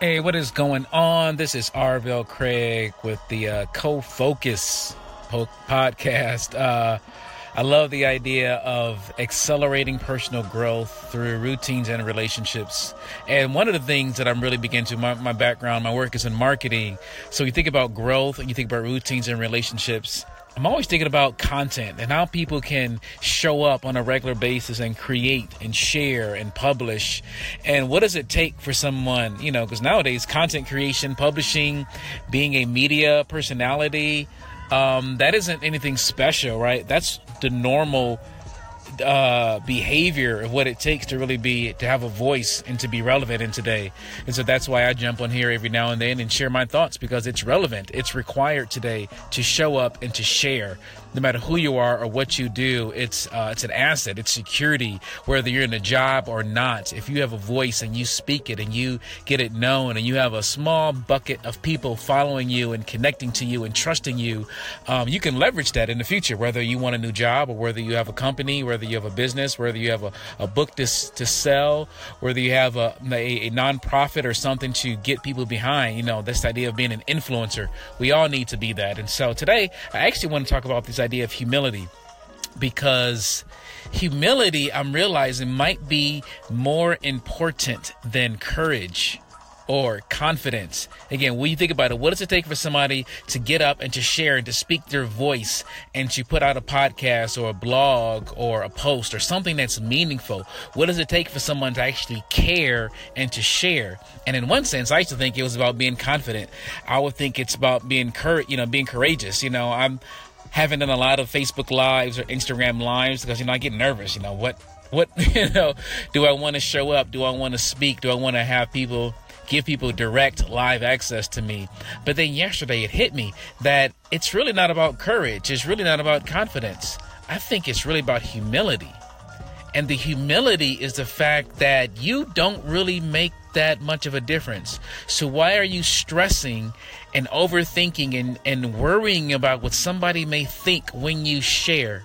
Hey, what is going on? This is Arvell Craig with the uh, Co Focus po- podcast. Uh, I love the idea of accelerating personal growth through routines and relationships. And one of the things that I'm really beginning to, my, my background, my work is in marketing. So you think about growth and you think about routines and relationships. I'm always thinking about content and how people can show up on a regular basis and create and share and publish. And what does it take for someone, you know, because nowadays content creation, publishing, being a media personality, um, that isn't anything special, right? That's the normal uh, behavior of what it takes to really be to have a voice and to be relevant in today. And so that's why I jump on here every now and then and share my thoughts because it's relevant. It's required today to show up and to share no matter who you are or what you do, it's uh, it's an asset. It's security, whether you're in a job or not. If you have a voice and you speak it and you get it known, and you have a small bucket of people following you and connecting to you and trusting you, um, you can leverage that in the future. Whether you want a new job or whether you have a company, whether you have a business, whether you have a, a book to to sell, whether you have a, a a nonprofit or something to get people behind. You know, this idea of being an influencer. We all need to be that. And so today, I actually want to talk about this idea of humility because humility, I'm realizing, might be more important than courage or confidence. Again, when you think about it, what does it take for somebody to get up and to share and to speak their voice and to put out a podcast or a blog or a post or something that's meaningful? What does it take for someone to actually care and to share? And in one sense, I used to think it was about being confident. I would think it's about being cour- you know, being courageous. You know, I'm haven't done a lot of Facebook lives or Instagram lives because you know I get nervous. You know what what you know do I want to show up? Do I want to speak? Do I want to have people give people direct live access to me? But then yesterday it hit me that it's really not about courage. It's really not about confidence. I think it's really about humility. And the humility is the fact that you don't really make that much of a difference. So why are you stressing and overthinking and, and worrying about what somebody may think when you share?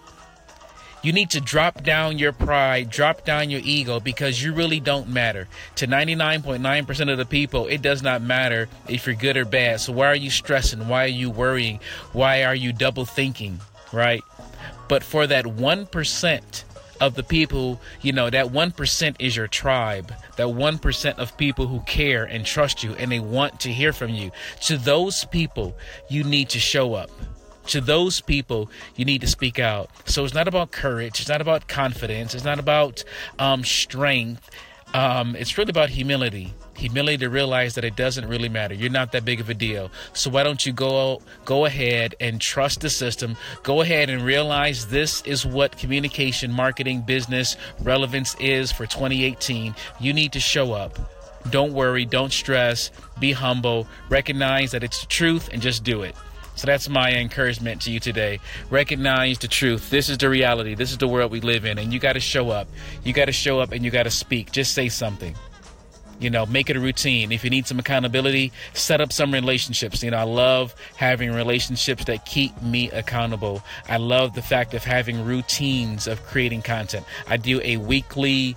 You need to drop down your pride, drop down your ego because you really don't matter. To 99.9% of the people, it does not matter if you're good or bad. So why are you stressing? Why are you worrying? Why are you double thinking? Right? But for that 1%, of the people, you know, that 1% is your tribe. That 1% of people who care and trust you and they want to hear from you. To those people, you need to show up. To those people, you need to speak out. So it's not about courage. It's not about confidence. It's not about um, strength. Um, it's really about humility. Humility to realize that it doesn't really matter. You're not that big of a deal. So why don't you go go ahead and trust the system? Go ahead and realize this is what communication, marketing, business relevance is for 2018. You need to show up. Don't worry. Don't stress. Be humble. Recognize that it's the truth and just do it. So that's my encouragement to you today. Recognize the truth. This is the reality. This is the world we live in. And you got to show up. You got to show up and you got to speak. Just say something. You know, make it a routine. If you need some accountability, set up some relationships. You know, I love having relationships that keep me accountable. I love the fact of having routines of creating content. I do a weekly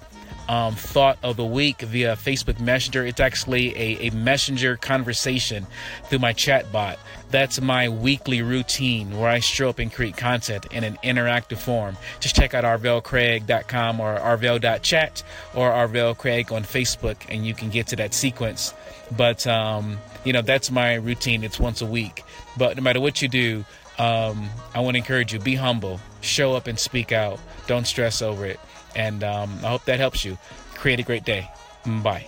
um, thought of the week via Facebook Messenger. It's actually a, a messenger conversation through my chat bot. That's my weekly routine where I show up and create content in an interactive form. Just check out arvellcraig.com or arvell.chat or arvellcraig on Facebook and you can get to that sequence. But, um, you know, that's my routine. It's once a week. But no matter what you do, um, I want to encourage you be humble, show up and speak out. Don't stress over it. And um, I hope that helps you. Create a great day. Bye.